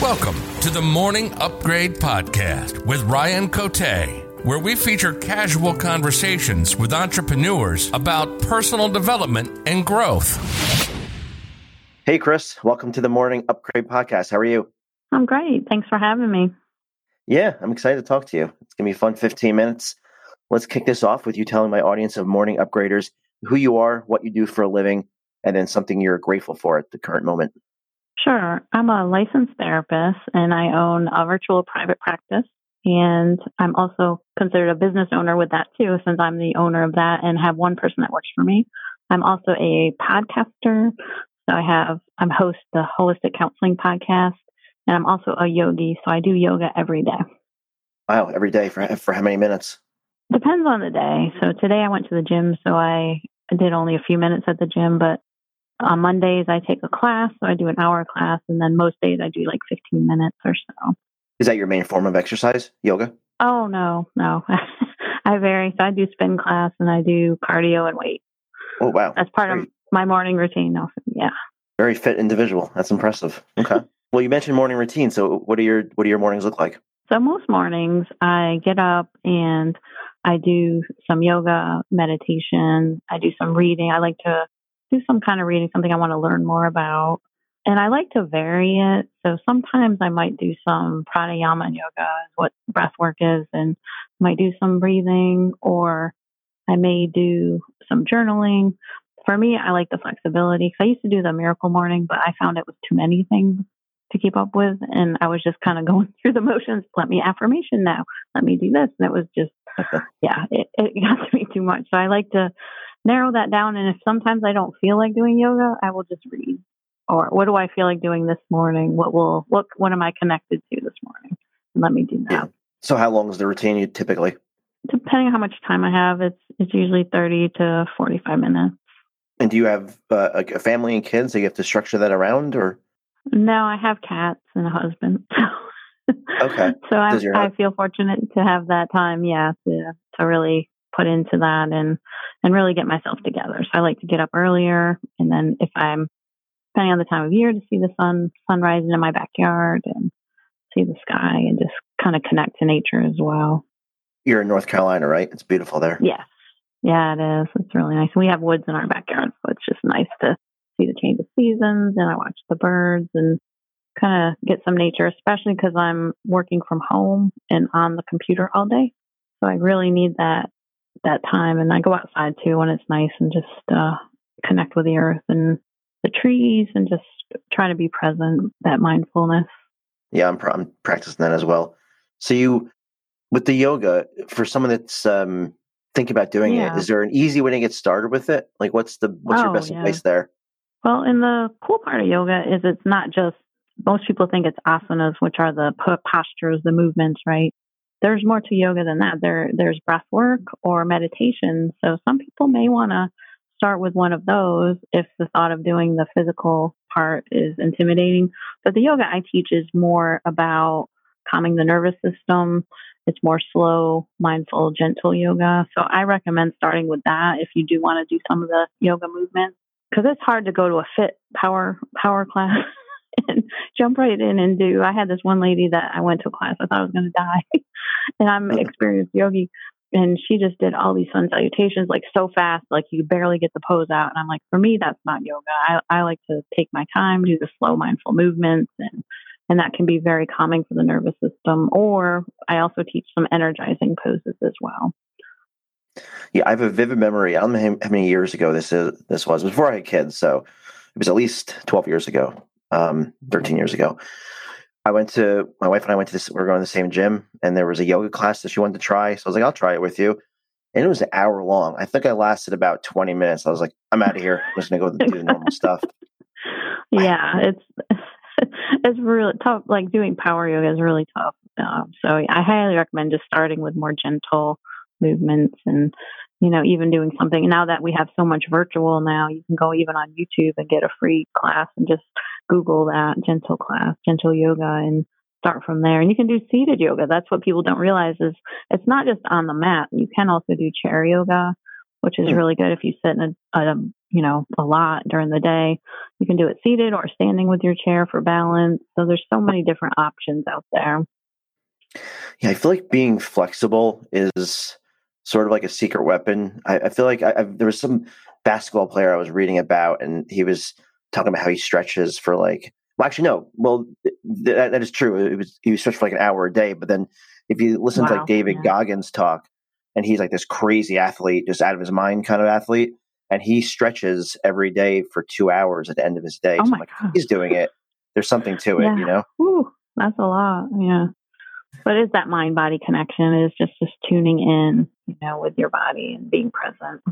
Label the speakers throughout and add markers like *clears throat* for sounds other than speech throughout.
Speaker 1: Welcome to the Morning Upgrade Podcast with Ryan Cote, where we feature casual conversations with entrepreneurs about personal development and growth.
Speaker 2: Hey, Chris, welcome to the Morning Upgrade Podcast. How are you?
Speaker 3: I'm great. Thanks for having me.
Speaker 2: Yeah, I'm excited to talk to you. It's going to be a fun 15 minutes. Let's kick this off with you telling my audience of Morning Upgraders who you are, what you do for a living, and then something you're grateful for at the current moment.
Speaker 3: Sure. I'm a licensed therapist and I own a virtual private practice. And I'm also considered a business owner with that too, since I'm the owner of that and have one person that works for me. I'm also a podcaster. So I have, I'm host the Holistic Counseling Podcast and I'm also a yogi. So I do yoga every day.
Speaker 2: Wow. Every day for, for how many minutes?
Speaker 3: Depends on the day. So today I went to the gym. So I did only a few minutes at the gym, but on Mondays, I take a class, so I do an hour class, and then most days I do like 15 minutes or so.
Speaker 2: Is that your main form of exercise, yoga?
Speaker 3: Oh, no, no. *laughs* I vary. So I do spin class and I do cardio and weight.
Speaker 2: Oh, wow.
Speaker 3: That's part Very, of my morning routine. Often. Yeah.
Speaker 2: Very fit individual. That's impressive. Okay. *laughs* well, you mentioned morning routine. So what are your, what do your mornings look like?
Speaker 3: So most mornings I get up and I do some yoga, meditation. I do some reading. I like to do some kind of reading, something I want to learn more about. And I like to vary it. So sometimes I might do some pranayama and yoga, is what breath work is, and might do some breathing, or I may do some journaling. For me, I like the flexibility because I used to do the miracle morning, but I found it was too many things to keep up with. And I was just kind of *laughs* going through the motions. Let me affirmation now. Let me do this. And it was just, *laughs* yeah, it, it got to be too much. So I like to narrow that down. And if sometimes I don't feel like doing yoga, I will just read. Or what do I feel like doing this morning? What will what what am I connected to this morning? Let me do that. Yeah.
Speaker 2: So how long is the routine typically?
Speaker 3: Depending on how much time I have, it's it's usually thirty to forty five minutes.
Speaker 2: And do you have uh, a family and kids that you have to structure that around, or?
Speaker 3: No, I have cats and a husband. *laughs*
Speaker 2: okay.
Speaker 3: So I, I feel fortunate to have that time, yeah, to to really put into that and and really get myself together. So I like to get up earlier, and then if I'm depending on the time of year to see the sun sun rising in my backyard and see the sky and just kind of connect to nature as well.
Speaker 2: You're in North Carolina, right? It's beautiful there.
Speaker 3: Yes. Yeah, it is. It's really nice. We have woods in our backyard, so it's just nice to see the change of seasons and I watch the birds and kind of get some nature, especially because I'm working from home and on the computer all day. So I really need that that time. And I go outside too when it's nice and just uh, connect with the earth and the trees and just try to be present. That mindfulness.
Speaker 2: Yeah, I'm, I'm practicing that as well. So you, with the yoga, for someone that's um, thinking about doing yeah. it, is there an easy way to get started with it? Like, what's the what's oh, your best yeah. advice there?
Speaker 3: Well, and the cool part of yoga is it's not just most people think it's asanas, which are the postures, the movements, right? There's more to yoga than that. There, there's breath work or meditation. So some people may want to start with one of those if the thought of doing the physical part is intimidating. But the yoga I teach is more about calming the nervous system. It's more slow, mindful, gentle yoga. So I recommend starting with that if you do want to do some of the yoga movements because it's hard to go to a fit power power class *laughs* and jump right in and do. I had this one lady that I went to class. I thought I was going to die, *laughs* and I'm an experienced yogi, and she just did all these sun salutations like so fast, like you barely get the pose out. And I'm like, for me, that's not yoga. I, I like to take my time, do the slow, mindful movements, and and that can be very calming for the nervous system. Or I also teach some energizing poses as well.
Speaker 2: Yeah, I have a vivid memory. I don't know how many years ago this is. This was before I had kids, so it was at least twelve years ago um, 13 years ago. I went to my wife and I went to this. We are going to the same gym, and there was a yoga class that she wanted to try. So I was like, "I'll try it with you." And it was an hour long. I think I lasted about 20 minutes. I was like, "I'm out of here. I'm just gonna go do the normal stuff." *laughs*
Speaker 3: Yeah, it's *laughs* it's really tough. Like doing power yoga is really tough. Um, so I highly recommend just starting with more gentle movements and you know, even doing something now that we have so much virtual now, you can go even on YouTube and get a free class and just Google that gentle class, gentle yoga and start from there. And you can do seated yoga. That's what people don't realize is it's not just on the mat. You can also do chair yoga, which is hmm. really good if you sit in a, a you know, a lot during the day. You can do it seated or standing with your chair for balance. So there's so many different options out there.
Speaker 2: Yeah, I feel like being flexible is sort of like a secret weapon. I, I feel like I, I, there was some basketball player I was reading about, and he was talking about how he stretches for like. Well, actually, no. Well, th- that is true. It was he was stretched for like an hour a day, but then if you listen wow, to like David yeah. Goggins talk, and he's like this crazy athlete, just out of his mind kind of athlete, and he stretches every day for two hours at the end of his day.
Speaker 3: Oh
Speaker 2: so
Speaker 3: my
Speaker 2: like,
Speaker 3: God.
Speaker 2: he's doing it. There's something to it,
Speaker 3: yeah.
Speaker 2: you know.
Speaker 3: Ooh, that's a lot. Yeah. But it's that mind body connection is just just tuning in, you know, with your body and being present.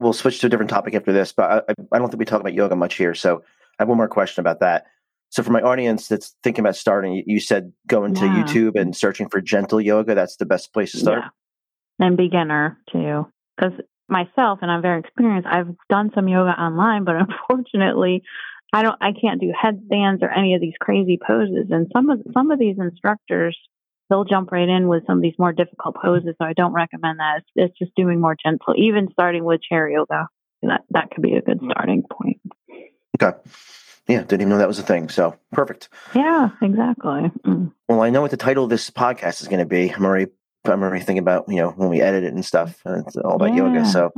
Speaker 2: We'll switch to a different topic after this, but I, I don't think we talk about yoga much here. So I have one more question about that. So for my audience that's thinking about starting, you said going to YouTube and searching for gentle yoga. That's the best place to start.
Speaker 3: Yeah. And beginner too. Because myself, and I'm very experienced, I've done some yoga online, but *laughs* unfortunately, I don't, I can't do headstands or any of these crazy poses. And some of, some of these instructors, they'll jump right in with some of these more difficult poses. So I don't recommend that. It's, it's just doing more gentle, even starting with chair yoga. That, that could be a good starting point.
Speaker 2: Okay. Yeah, didn't even know that was a thing. So perfect.
Speaker 3: Yeah, exactly. Mm.
Speaker 2: Well, I know what the title of this podcast is going to be. I'm already, I'm already thinking about you know when we edit it and stuff. And it's all about yoga. So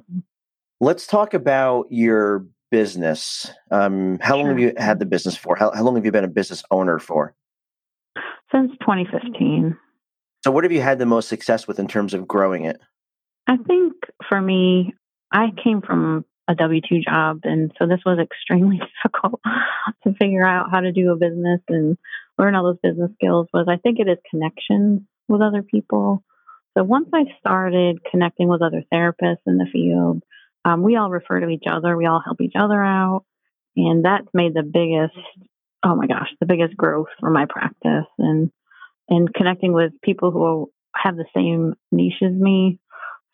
Speaker 2: let's talk about your business. Um, how long have you had the business for? How, how long have you been a business owner for?
Speaker 3: Since 2015.
Speaker 2: So what have you had the most success with in terms of growing it?
Speaker 3: I think for me, I came from a W 2 job. And so this was extremely *laughs* difficult to figure out how to do a business and learn all those business skills. Was I think it is connections with other people. So once I started connecting with other therapists in the field, um, we all refer to each other, we all help each other out. And that's made the biggest, oh my gosh, the biggest growth for my practice and, and connecting with people who have the same niche as me.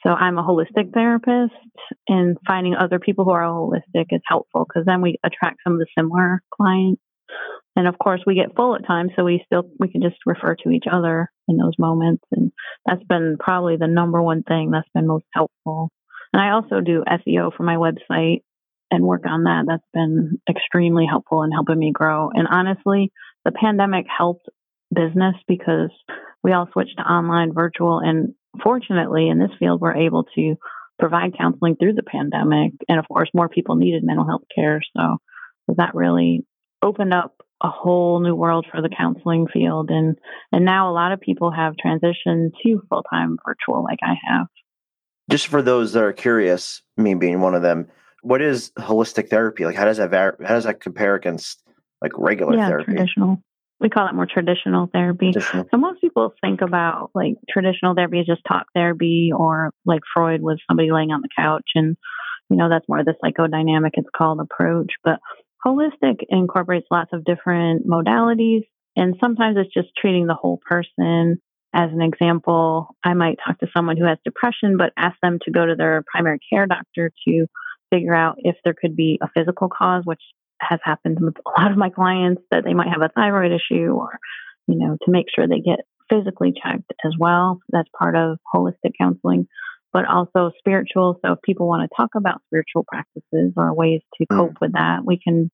Speaker 3: So I'm a holistic therapist, and finding other people who are holistic is helpful because then we attract some of the similar clients. And of course, we get full at times, so we still we can just refer to each other in those moments, and that's been probably the number one thing that's been most helpful. And I also do SEO for my website and work on that. That's been extremely helpful in helping me grow. And honestly, the pandemic helped business because we all switched to online, virtual, and fortunately, in this field, we're able to provide counseling through the pandemic. And of course, more people needed mental health care. So that really opened up a whole new world for the counseling field. And, and now a lot of people have transitioned to full time virtual, like I have.
Speaker 2: Just for those that are curious, me being one of them, what is holistic therapy? Like, how does that var- how does that compare against like regular
Speaker 3: yeah,
Speaker 2: therapy?
Speaker 3: traditional. We call it more traditional therapy.
Speaker 2: Traditional.
Speaker 3: So most people think about like traditional therapy is just talk therapy or like Freud was somebody laying on the couch and you know that's more the psychodynamic it's called approach. But holistic incorporates lots of different modalities and sometimes it's just treating the whole person. As an example, I might talk to someone who has depression but ask them to go to their primary care doctor to figure out if there could be a physical cause, which has happened with a lot of my clients that they might have a thyroid issue or, you know, to make sure they get physically checked as well. That's part of holistic counseling, but also spiritual. So if people want to talk about spiritual practices or ways to
Speaker 2: Mm.
Speaker 3: cope with that, we can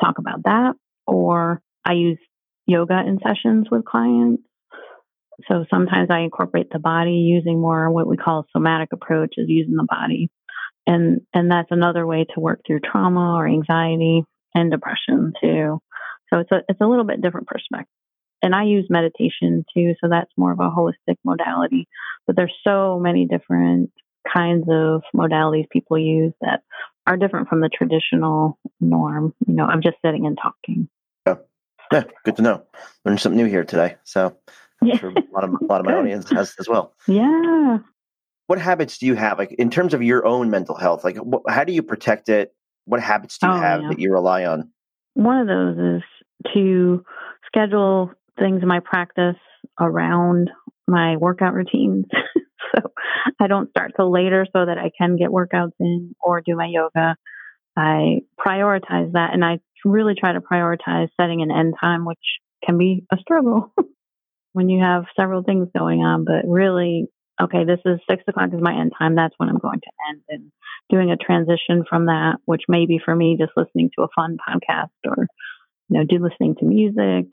Speaker 3: talk about that. Or I use yoga in sessions with clients. So sometimes I incorporate the body using more what we call a somatic approach is using the body. And and that's another way to work through trauma or anxiety and depression too. So it's a it's a little bit different perspective. And I use meditation too, so that's more of a holistic modality. But there's so many different kinds of modalities people use that are different from the traditional norm, you know, of just sitting and talking.
Speaker 2: Yeah, good to know. Learned something new here today. So I'm *laughs*
Speaker 3: Yeah.
Speaker 2: sure a lot of a lot of my audience has as well.
Speaker 3: Yeah.
Speaker 2: What habits do you have, like in terms of your own mental health? Like, wh- how do you protect it? What habits do you
Speaker 3: Oh,
Speaker 2: have
Speaker 3: yeah.
Speaker 2: that you rely on?
Speaker 3: One of those is to schedule things in my practice around my workout routines. *laughs* so I don't start till later so that I can get workouts in or do my yoga. I prioritize that and I really try to prioritize setting an end time, which can be a struggle *laughs* when you have several things going on. But really, okay, this is six o'clock is my end time. That's when I'm going to end. And doing a transition from that, which may be for me just listening to a fun podcast or, you know, do listening to music.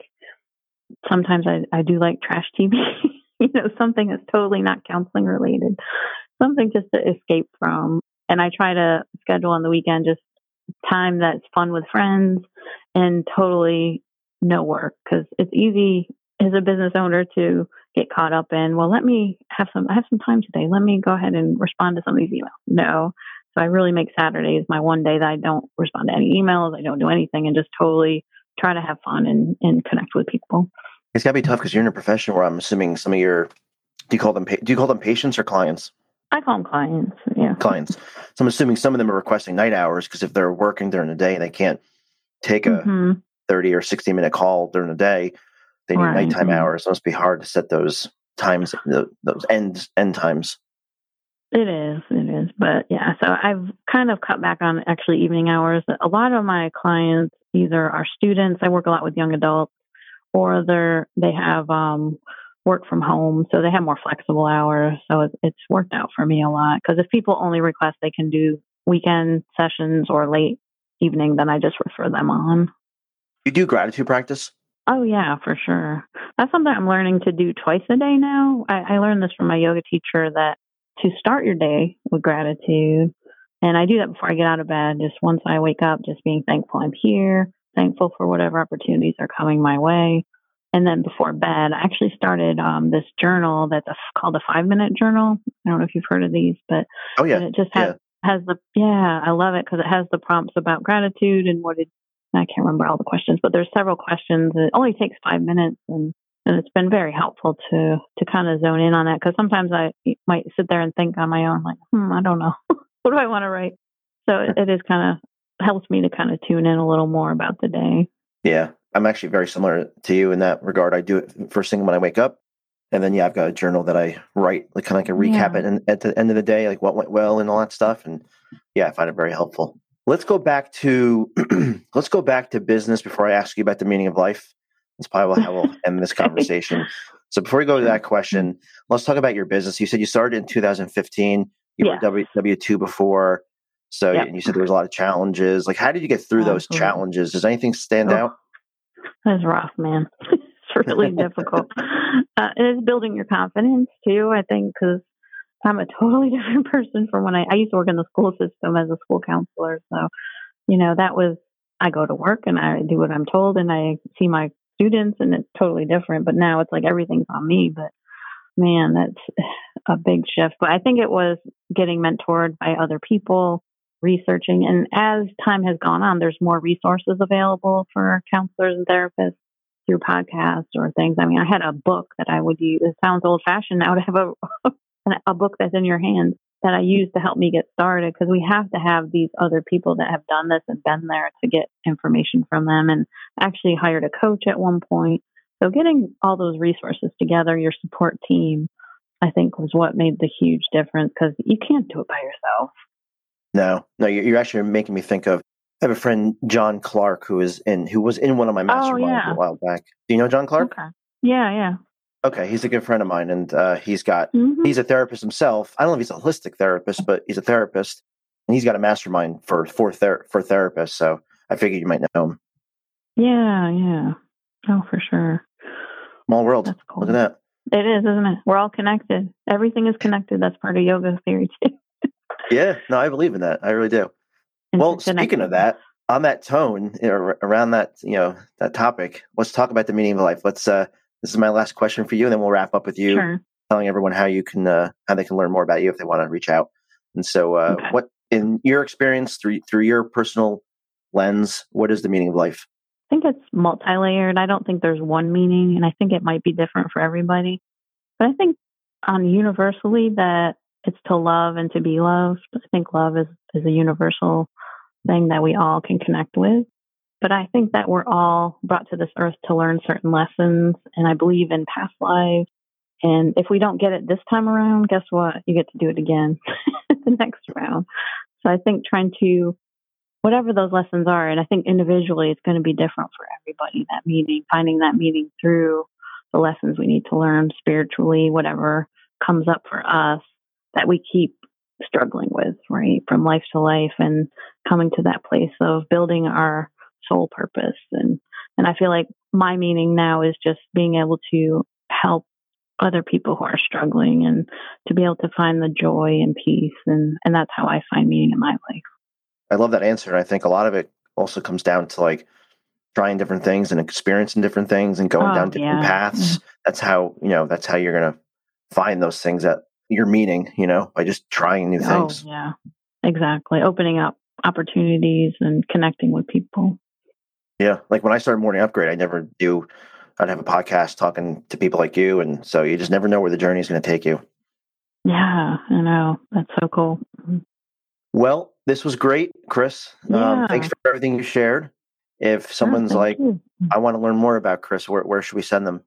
Speaker 3: Sometimes I, I do like trash TV, *laughs* you know, something that's totally not counseling related, something just to escape from. And I try to schedule on the weekend just time that's fun with friends and totally no work because it's easy as a business owner to get caught up in, well, let me have some, I have some time today. Let me go ahead and respond to some of these emails. No. So I really make Saturdays my one day that I don't respond to any emails. I don't do anything and just totally try to have fun and, and connect with people.
Speaker 2: It's gotta be tough because you're in a profession where I'm assuming some of your, do you call them, do you call them patients or clients?
Speaker 3: I call them clients. Yeah.
Speaker 2: Clients. So I'm assuming some of them are requesting night hours because if they're working during the day, they can't take a mm-hmm. 30 or 60 minute call during the day they need right. nighttime mm-hmm. hours. It must be hard to set those times, those end end times.
Speaker 3: It is, it is, but yeah. So I've kind of cut back on actually evening hours. A lot of my clients either are students. I work a lot with young adults, or they're they have um, work from home, so they have more flexible hours. So it, it's worked out for me a lot because if people only request they can do weekend sessions or late evening, then I just refer them on.
Speaker 2: You do gratitude practice?
Speaker 3: Oh yeah, for sure. That's something I'm learning to do twice a day now. I, I learned this from my yoga teacher that to start your day with gratitude, and I do that before I get out of bed. Just once I wake up, just being thankful I'm here, thankful for whatever opportunities are coming my way. And then before bed, I actually started um, this journal that's a, called a five minute journal. I don't know if you've heard of these, but
Speaker 2: oh yeah,
Speaker 3: it just has yeah. has the yeah, I love it because it has the prompts about gratitude and what it I can't remember all the questions, but there's several questions. It only takes five minutes, and and it's been very helpful to to kind of zone in on that because sometimes I might sit there and think on my own, like, hmm, I don't know, *laughs* what do I want to write? So it, it is kind of helps me to kind of tune in a little more about the day.
Speaker 2: Yeah, I'm actually very similar to you in that regard. I do it first thing when I wake up, and then yeah, I've got a journal that I write, like kind of like a recap yeah. it, at the end of the day, like what went well and all that stuff. And yeah, I find it very helpful. Let's go back to *clears throat* let's go back to business before I ask you about the meaning of life. That's probably how we'll end this conversation. So before we go to that question, let's talk about your business. You said you started in 2015. You yeah. were W two before. So yep. you said there was a lot of challenges. Like, how did you get through those challenges? Does anything stand oh, out?
Speaker 3: That's rough, man. *laughs* it's really difficult. *laughs* Uh, it is building your confidence too. I think because I'm a totally *laughs* different person from when I, I used to work in the school system as a school counselor. So, you know, that was, I go to work and I do what I'm told and I see my students and it's totally different. But now it's like everything's on me. But man, that's a big shift. But I think it was getting mentored by other people, researching. And as time has gone on, there's more resources available for counselors and therapists through podcasts or things. I mean, I had a book that I would use. It sounds old fashioned now to have a *laughs* a book that's in your hands that I use to help me get started because we have to have these other people that have done this and been there to get information from them and actually hired a coach at one point. So getting all those resources together, your support team, I think was what made the huge difference because you can't do it by yourself.
Speaker 2: No, no, you're actually making me think of. I have a friend, John Clark, who is in who was in one of my oh, masterminds oh, yeah. a while back. Do you know John Clark?
Speaker 3: Okay. Yeah, yeah.
Speaker 2: Okay, he's a good friend of mine, and uh, he's got mm-hmm. he's a therapist himself. I don't know if he's a holistic therapist, but he's a therapist, and he's got a mastermind for for ther- for therapists. So I figured you might know him.
Speaker 3: Yeah, yeah, oh for sure.
Speaker 2: Small world. That's Cool. Look at that.
Speaker 3: It is, isn't it? We're all connected. Everything is connected. That's part of yoga theory too.
Speaker 2: yeah, no, I believe in that. I really do. Well, speaking of that, on that tone, you know, around that you know that topic, let's talk about the meaning of life. Let's uh this is my last question for you, and then we'll wrap up with you sure. telling everyone how you can uh, how they can learn more about you if they want to reach out. And so, uh, okay. what in your experience through through your personal lens, what is the meaning of life?
Speaker 3: I think it's multi-layered. I don't think there's one meaning, and I think it might be different for everybody. But I think on universally that it's to love and to be loved. I think love is is a universal thing that we all can connect with. But I think that we're all brought to this earth to learn certain lessons. And I believe in past lives. And if we don't get it this time around, guess what? You get to do it again *laughs* the next round. So I think trying to, whatever those lessons are, and I think individually it's going to be different for everybody, that meaning, finding that meaning through the lessons we need to learn spiritually, whatever comes up for us, that we keep struggling with, right? From life to life and coming to that place of building our soul purpose. And, and I feel like my meaning now is just being able to help other people who are struggling and to be able to find the joy and peace. And, and that's how I find meaning in my life.
Speaker 2: I love that answer. And I think a lot of it also comes down to like trying different things and experiencing different things and going
Speaker 3: Oh,
Speaker 2: down different
Speaker 3: yeah.
Speaker 2: paths. Mm-hmm. That's how, you know, that's how you're going to find those things that your meaning, you know, by just trying new oh, things.
Speaker 3: Oh, yeah, exactly. Opening up opportunities and connecting with people.
Speaker 2: Yeah. Like when I started Morning Upgrade, I never do, I'd have a podcast talking to people like you. And so you just never know where the journey is going to take you.
Speaker 3: Yeah, I know. That's so cool.
Speaker 2: Well, this was great, Chris. Um,
Speaker 3: Yeah.
Speaker 2: thanks for everything you shared. If someone's
Speaker 3: Oh,
Speaker 2: like,
Speaker 3: you.
Speaker 2: I want to learn more about Chris, where, where should we send them?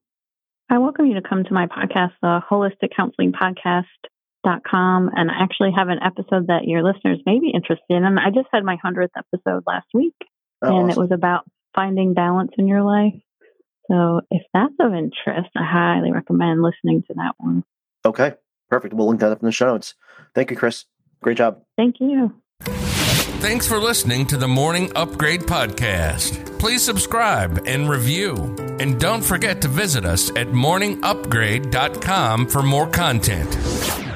Speaker 3: I welcome you to come to my podcast, the Holistic Counseling Podcast.com. And I actually have an episode that your listeners may be interested in. I just had my 100th episode last week,
Speaker 2: Oh,
Speaker 3: and it was about finding balance in your life. So if that's of interest, I highly recommend listening to that one.
Speaker 2: Okay, perfect. We'll link that up in the show notes. Thank you, Chris. Great job.
Speaker 3: Thank you.
Speaker 1: Thanks for listening to the Morning Upgrade Podcast. Please subscribe and review. And don't forget to visit us at morningupgrade.com for more content.